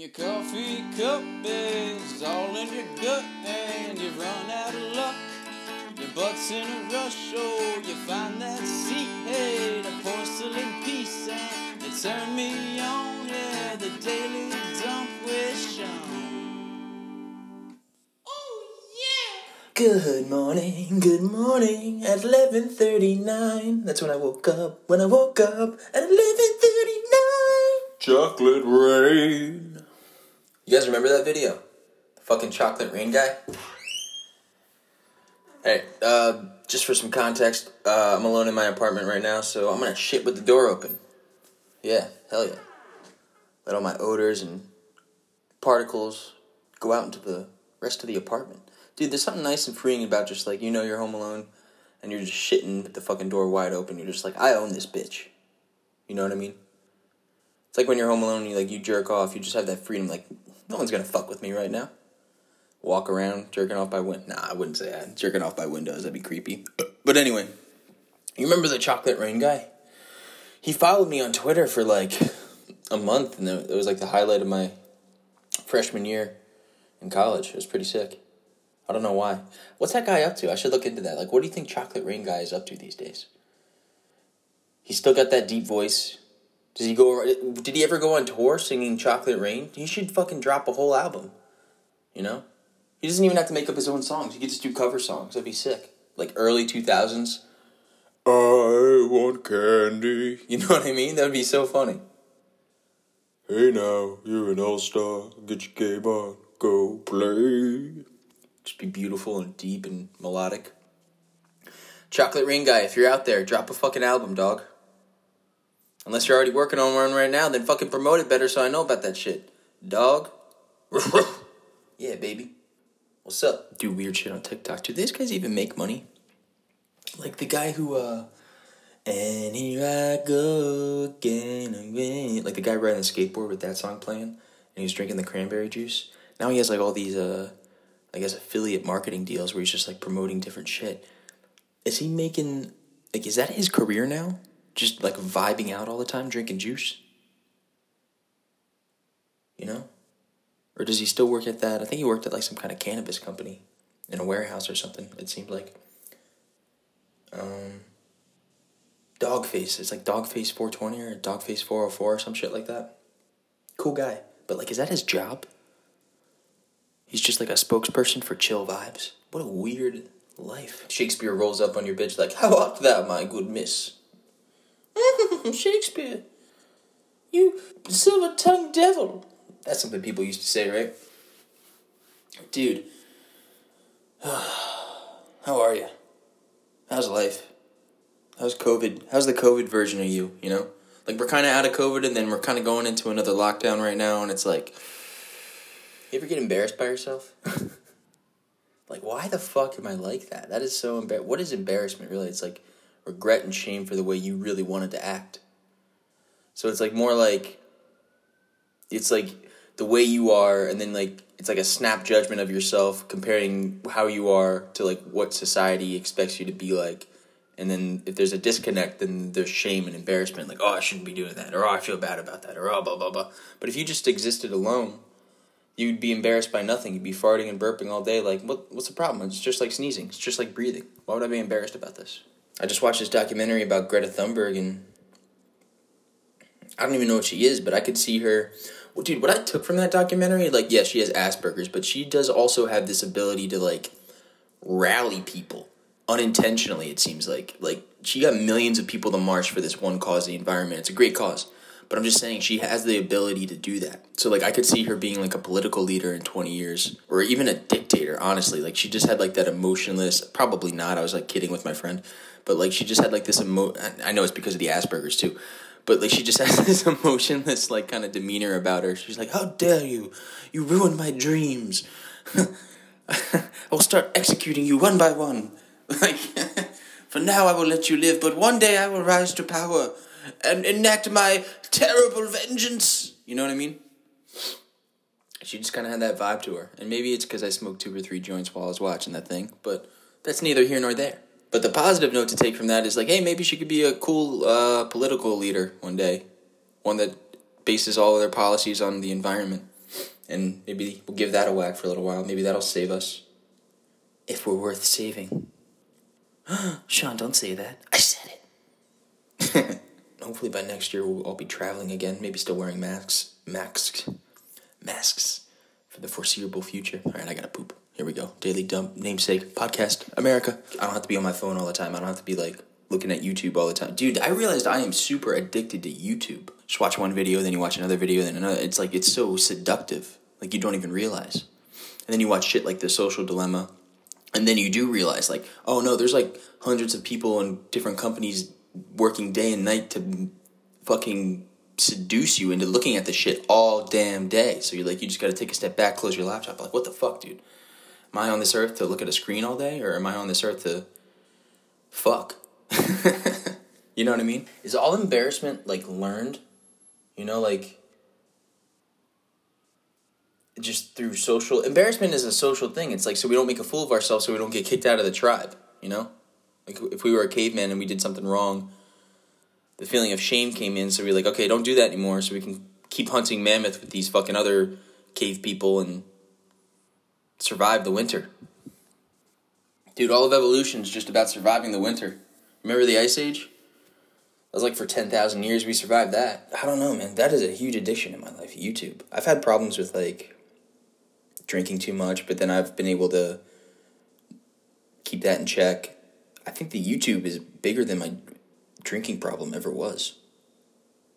your coffee cup is all in your gut and you've run out of luck. Your butt's in a rush, oh, you find that seat, hey, the porcelain piece, and it turned me on, yeah, the daily dump with Sean. Oh, good morning, good morning at 11:39. That's when I woke up. When I woke up at 11:39. Chocolate rain. You guys remember that video? The fucking chocolate rain guy? Hey, uh, just for some context, uh, I'm alone in my apartment right now, so I'm gonna shit with the door open. Yeah, hell yeah. Let all my odors and particles go out into the rest of the apartment. Dude, there's something nice and freeing about just like, you know, you're home alone and you're just shitting with the fucking door wide open. You're just like, I own this bitch. You know what I mean? It's like when you're home alone and you like you jerk off, you just have that freedom, like, no one's gonna fuck with me right now. Walk around jerking off by windows. Nah, I wouldn't say that. Jerking off by windows, that'd be creepy. But anyway, you remember the chocolate rain guy? He followed me on Twitter for like a month, and it was like the highlight of my freshman year in college. It was pretty sick. I don't know why. What's that guy up to? I should look into that. Like, what do you think Chocolate Rain guy is up to these days? He's still got that deep voice. Does he go? Did he ever go on tour singing Chocolate Rain? He should fucking drop a whole album. You know, he doesn't even have to make up his own songs. He could just do cover songs. That'd be sick. Like early two thousands. I want candy. You know what I mean? That would be so funny. Hey now, you're an all-star. Get your game on. Go play. Just be beautiful and deep and melodic. Chocolate Rain Guy, if you're out there, drop a fucking album, dog. Unless you're already working on one right now, then fucking promote it better so I know about that shit. Dog. yeah, baby. What's up? Do weird shit on TikTok. Do these guys even make money? Like the guy who, uh, and here I go again, again. Like the guy riding the skateboard with that song playing, and he was drinking the cranberry juice. Now he has like all these, uh, I guess affiliate marketing deals where he's just like promoting different shit. Is he making like is that his career now? Just like vibing out all the time, drinking juice? You know? Or does he still work at that? I think he worked at like some kind of cannabis company in a warehouse or something, it seemed like. Um Dogface. It's like Dogface 420 or Dogface 404 or some shit like that. Cool guy. But like is that his job? He's just like a spokesperson for chill vibes. What a weird life. Shakespeare rolls up on your bitch like, How art thou, my good miss? Shakespeare, you silver tongued devil. That's something people used to say, right? Dude, how are you? How's life? How's COVID? How's the COVID version of you, you know? Like, we're kind of out of COVID and then we're kind of going into another lockdown right now, and it's like, you ever get embarrassed by yourself? like, why the fuck am I like that? That is so embar. What is embarrassment really? It's like regret and shame for the way you really wanted to act. So it's like more like, it's like the way you are, and then like it's like a snap judgment of yourself, comparing how you are to like what society expects you to be like. And then if there's a disconnect, then there's shame and embarrassment, like, oh, I shouldn't be doing that, or oh, I feel bad about that, or oh, blah, blah, blah. But if you just existed alone, you'd be embarrassed by nothing. You'd be farting and burping all day. Like, what? What's the problem? It's just like sneezing. It's just like breathing. Why would I be embarrassed about this? I just watched this documentary about Greta Thunberg, and I don't even know what she is, but I could see her. Well, dude, what I took from that documentary, like, yeah, she has Asperger's, but she does also have this ability to like rally people unintentionally. It seems like like she got millions of people to march for this one cause, the environment. It's a great cause. But I'm just saying she has the ability to do that. So like I could see her being like a political leader in 20 years or even a dictator, honestly. Like she just had like that emotionless, probably not. I was like kidding with my friend. But like she just had like this emo I know it's because of the Asperger's too. But like she just has this emotionless like kind of demeanor about her. She's like, "How dare you? You ruined my dreams. I will start executing you one by one. Like for now I will let you live, but one day I will rise to power and enact my terrible vengeance. You know what I mean? She just kind of had that vibe to her. And maybe it's because I smoked two or three joints while I was watching that thing, but that's neither here nor there. But the positive note to take from that is like, hey, maybe she could be a cool uh, political leader one day. One that bases all of their policies on the environment. and maybe we'll give that a whack for a little while. Maybe that'll save us. If we're worth saving. Sean, don't say that. I said it. Hopefully by next year we'll all be traveling again. Maybe still wearing masks. Masks. Masks for the foreseeable future. All right, I gotta poop. Here we go. Daily Dump, namesake, podcast, America. I don't have to be on my phone all the time. I don't have to be like looking at YouTube all the time. Dude, I realized I am super addicted to YouTube. Just watch one video, then you watch another video, then another. It's like, it's so seductive. Like, you don't even realize. And then you watch shit like The Social Dilemma. And then you do realize, like, oh no, there's like hundreds of people in different companies working day and night to fucking seduce you into looking at the shit all damn day. So you're like, you just gotta take a step back, close your laptop. Like, what the fuck, dude? Am I on this earth to look at a screen all day, or am I on this earth to fuck? you know what I mean? Is all embarrassment like learned? You know, like just through social embarrassment is a social thing. It's like so we don't make a fool of ourselves, so we don't get kicked out of the tribe. You know, like if we were a caveman and we did something wrong, the feeling of shame came in. So we're like, okay, don't do that anymore, so we can keep hunting mammoth with these fucking other cave people and survive the winter. Dude, all of evolution is just about surviving the winter. Remember the Ice Age? That was like for 10,000 years we survived that. I don't know, man. That is a huge addiction in my life, YouTube. I've had problems with like drinking too much, but then I've been able to keep that in check. I think the YouTube is bigger than my drinking problem ever was,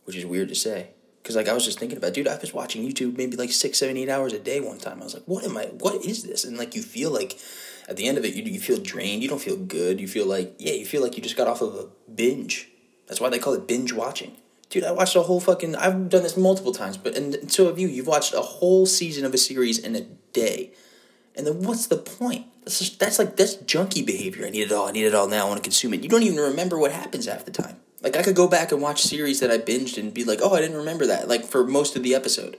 which is weird to say. Cause like I was just thinking about, dude, I was watching YouTube maybe like six, seven, eight hours a day one time. I was like, what am I? What is this? And like you feel like, at the end of it, you you feel drained. You don't feel good. You feel like yeah, you feel like you just got off of a binge. That's why they call it binge watching. Dude, I watched a whole fucking. I've done this multiple times, but and so have you. You've watched a whole season of a series in a day, and then what's the point? That's just, that's like that's junky behavior. I need it all. I need it all now. I want to consume it. You don't even remember what happens half the time. Like I could go back and watch series that I binged and be like, oh, I didn't remember that. Like for most of the episode,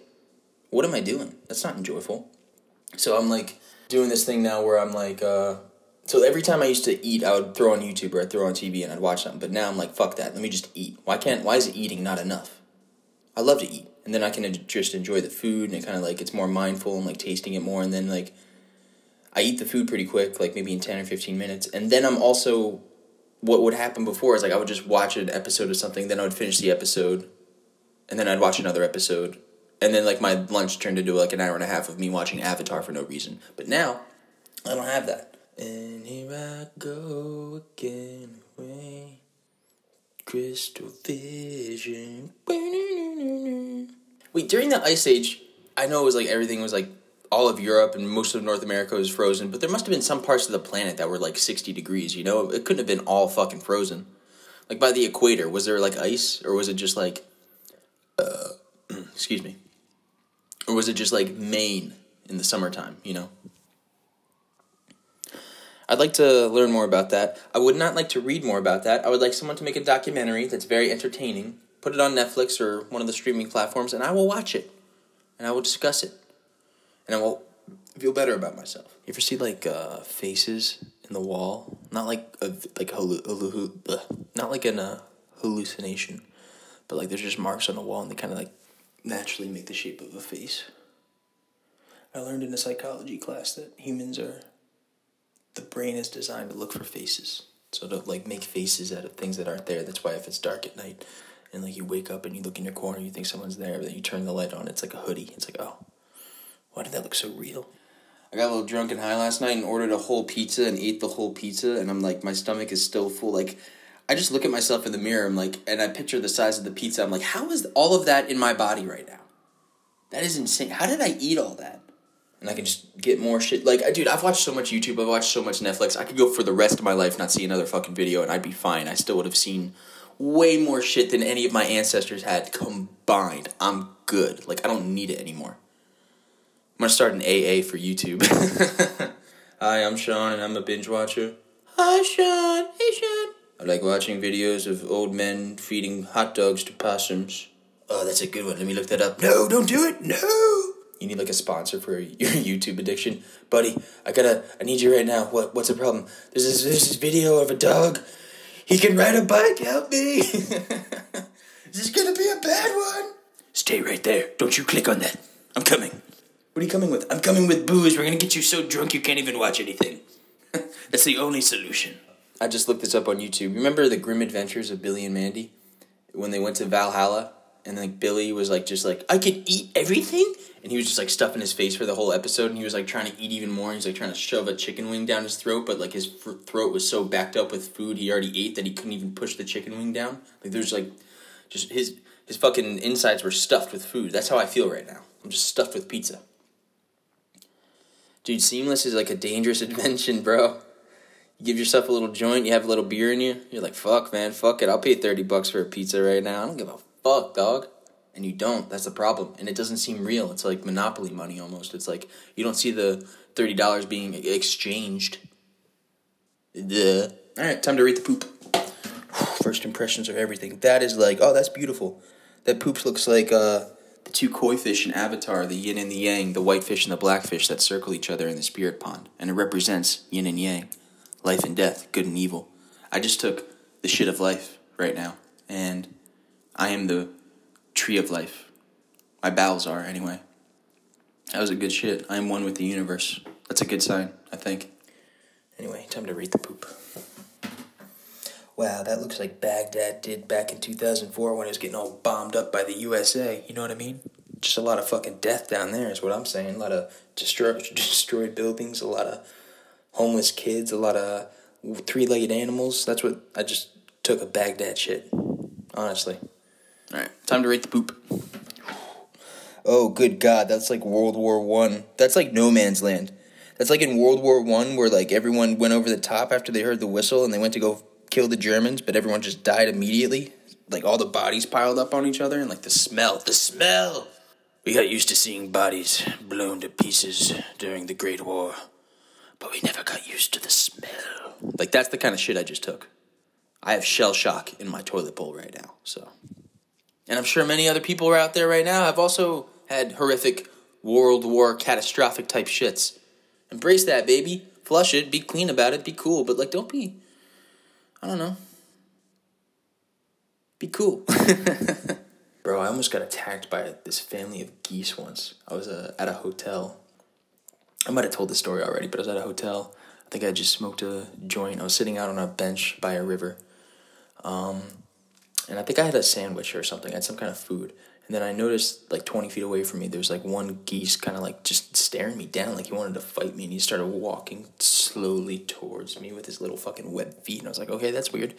what am I doing? That's not enjoyable. So I'm like doing this thing now where I'm like, uh, so every time I used to eat, I would throw on YouTube or I'd throw on TV and I'd watch something. But now I'm like, fuck that. Let me just eat. Why can't? Why is eating not enough? I love to eat, and then I can just enjoy the food, and it kind of like it's more mindful and like tasting it more, and then like I eat the food pretty quick, like maybe in ten or fifteen minutes, and then I'm also what would happen before is like I would just watch an episode of something, then I would finish the episode, and then I'd watch another episode, and then like my lunch turned into like an hour and a half of me watching Avatar for no reason. But now, I don't have that. And here I go again, away. Crystal vision. Wait, during the Ice Age, I know it was like everything was like all of Europe and most of North America was frozen, but there must have been some parts of the planet that were like 60 degrees, you know? It couldn't have been all fucking frozen. Like by the equator, was there like ice or was it just like uh excuse me. Or was it just like Maine in the summertime, you know? I'd like to learn more about that. I would not like to read more about that. I would like someone to make a documentary that's very entertaining, put it on Netflix or one of the streaming platforms, and I will watch it. And I will discuss it and I will feel better about myself. You ever see like uh, faces in the wall? Not like a like hallu- not like an uh, hallucination, but like there's just marks on the wall, and they kind of like naturally make the shape of a face. I learned in a psychology class that humans are the brain is designed to look for faces. So to like make faces out of things that aren't there. That's why if it's dark at night and like you wake up and you look in your corner, you think someone's there, but then you turn the light on, it's like a hoodie. It's like, oh, why did that look so real? I got a little drunk and high last night and ordered a whole pizza and ate the whole pizza and I'm like my stomach is still full. Like I just look at myself in the mirror, I'm like and I picture the size of the pizza. I'm like, how is all of that in my body right now? That is insane. How did I eat all that? And I can just get more shit. Like, dude, I've watched so much YouTube. I've watched so much Netflix. I could go for the rest of my life not see another fucking video, and I'd be fine. I still would have seen way more shit than any of my ancestors had combined. I'm good. Like, I don't need it anymore. I'm gonna start an AA for YouTube. Hi, I'm Sean, and I'm a binge watcher. Hi, Sean. Hey, Sean. I like watching videos of old men feeding hot dogs to possums. Oh, that's a good one. Let me look that up. No, don't do it. No. You need like a sponsor for your YouTube addiction, buddy. I gotta. I need you right now. What? What's the problem? There's this, there's this video of a dog. He can ride a bike. Help me. This is this gonna be a bad one? Stay right there. Don't you click on that. I'm coming. What are you coming with? I'm coming with booze. We're gonna get you so drunk you can't even watch anything. That's the only solution. I just looked this up on YouTube. Remember the grim adventures of Billy and Mandy? When they went to Valhalla and like Billy was like just like, I could eat everything? And he was just like stuffing his face for the whole episode and he was like trying to eat even more. And he's like trying to shove a chicken wing down his throat, but like his fr- throat was so backed up with food he already ate that he couldn't even push the chicken wing down. Like there's like just his his fucking insides were stuffed with food. That's how I feel right now. I'm just stuffed with pizza. Dude, Seamless is like a dangerous invention, bro. You give yourself a little joint, you have a little beer in you, you're like, fuck, man, fuck it. I'll pay 30 bucks for a pizza right now. I don't give a fuck, dog. And you don't. That's the problem. And it doesn't seem real. It's like monopoly money almost. It's like you don't see the $30 being exchanged. Duh. All right, time to rate the poop. First impressions are everything. That is like, oh, that's beautiful. That poop looks like uh, the two koi fish in Avatar, the yin and the yang, the white fish and the black fish that circle each other in the spirit pond. And it represents yin and yang, life and death, good and evil. I just took the shit of life right now, and I am the tree of life. My bowels are, anyway. That was a good shit. I am one with the universe. That's a good sign, I think. Anyway, time to read the poop. Wow, that looks like Baghdad did back in 2004 when it was getting all bombed up by the USA. You know what I mean? Just a lot of fucking death down there is what I'm saying. A lot of destroy, destroyed buildings, a lot of homeless kids, a lot of three legged animals. That's what I just took a Baghdad shit. Honestly. Alright, time to rate the poop. Oh, good God, that's like World War One. That's like no man's land. That's like in World War One, where like everyone went over the top after they heard the whistle and they went to go kill the Germans, but everyone just died immediately. Like all the bodies piled up on each other, and like the smell, the smell. We got used to seeing bodies blown to pieces during the Great War, but we never got used to the smell. Like that's the kind of shit I just took. I have shell shock in my toilet bowl right now, so. And I'm sure many other people are out there right now have also had horrific World War catastrophic type shits. Embrace that, baby. Flush it, be clean about it, be cool, but like don't be I don't know. Be cool. Bro, I almost got attacked by this family of geese once. I was uh, at a hotel. I might have told this story already, but I was at a hotel. I think I just smoked a joint. I was sitting out on a bench by a river. Um, and I think I had a sandwich or something. I had some kind of food. And then I noticed, like 20 feet away from me, there was like one geese kind of like just staring me down, like he wanted to fight me. And he started walking slowly towards me with his little fucking web feet. And I was like, okay, that's weird.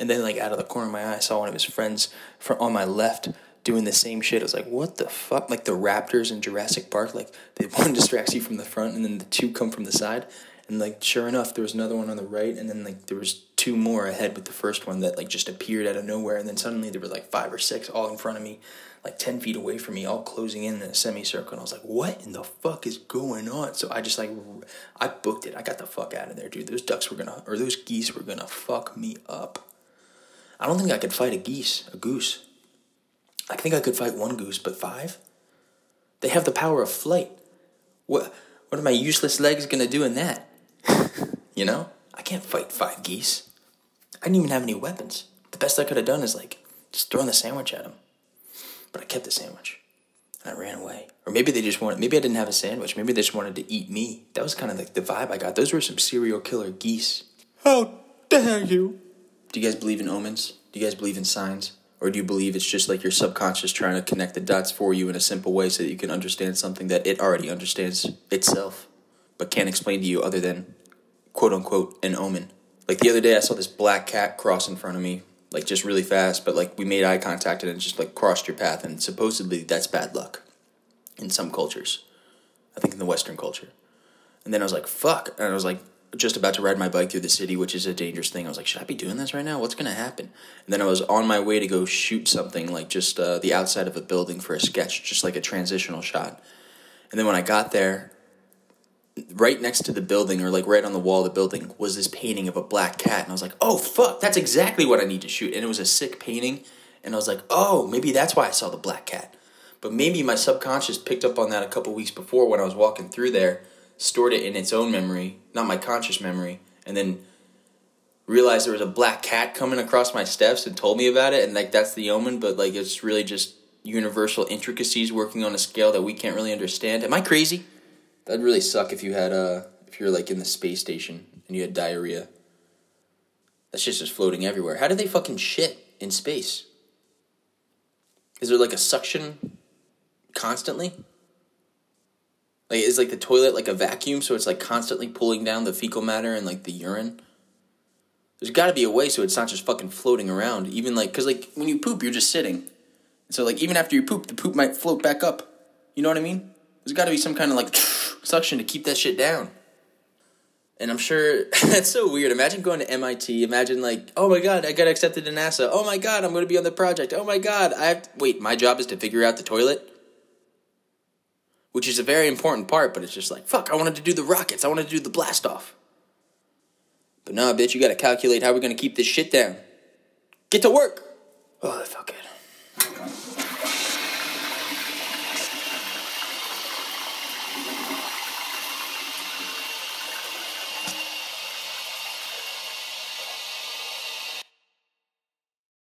And then, like, out of the corner of my eye, I saw one of his friends from on my left doing the same shit. I was like, what the fuck? Like the raptors in Jurassic Park, like, the one distracts you from the front and then the two come from the side. And like sure enough, there was another one on the right, and then like there was two more ahead with the first one that like just appeared out of nowhere, and then suddenly there were like five or six all in front of me, like ten feet away from me, all closing in in a semicircle. And I was like, what in the fuck is going on? So I just like I booked it. I got the fuck out of there, dude. Those ducks were gonna or those geese were gonna fuck me up. I don't think I could fight a geese, a goose. I think I could fight one goose, but five? They have the power of flight. What what are my useless legs gonna do in that? you know? I can't fight five geese. I didn't even have any weapons. The best I could have done is like just throwing the sandwich at them. But I kept the sandwich. And I ran away. Or maybe they just wanted maybe I didn't have a sandwich. Maybe they just wanted to eat me. That was kind of like the vibe I got. Those were some serial killer geese. How dare you? Do you guys believe in omens? Do you guys believe in signs? Or do you believe it's just like your subconscious trying to connect the dots for you in a simple way so that you can understand something that it already understands itself, but can't explain to you other than quote unquote an omen? Like the other day, I saw this black cat cross in front of me, like just really fast, but like we made eye contact and it just like crossed your path, and supposedly that's bad luck in some cultures. I think in the Western culture. And then I was like, fuck. And I was like, just about to ride my bike through the city, which is a dangerous thing. I was like, should I be doing this right now? What's going to happen? And then I was on my way to go shoot something, like just uh, the outside of a building for a sketch, just like a transitional shot. And then when I got there, right next to the building, or like right on the wall of the building, was this painting of a black cat. And I was like, oh, fuck, that's exactly what I need to shoot. And it was a sick painting. And I was like, oh, maybe that's why I saw the black cat. But maybe my subconscious picked up on that a couple weeks before when I was walking through there stored it in its own memory, not my conscious memory, and then realized there was a black cat coming across my steps and told me about it, and like that's the omen, but like it's really just universal intricacies working on a scale that we can't really understand. Am I crazy? That'd really suck if you had uh if you're like in the space station and you had diarrhea. That shit's just floating everywhere. How do they fucking shit in space? Is there like a suction constantly? Like is like the toilet like a vacuum so it's like constantly pulling down the fecal matter and like the urine? There's got to be a way so it's not just fucking floating around. Even like cuz like when you poop you're just sitting. So like even after you poop the poop might float back up. You know what I mean? There's got to be some kind of like suction to keep that shit down. And I'm sure that's so weird. Imagine going to MIT. Imagine like, oh my god, I got accepted to NASA. Oh my god, I'm going to be on the project. Oh my god, I have to, wait. My job is to figure out the toilet, which is a very important part. But it's just like, fuck. I wanted to do the rockets. I wanted to do the blast off. But nah, bitch, you got to calculate how we're going to keep this shit down. Get to work. Oh, that felt good.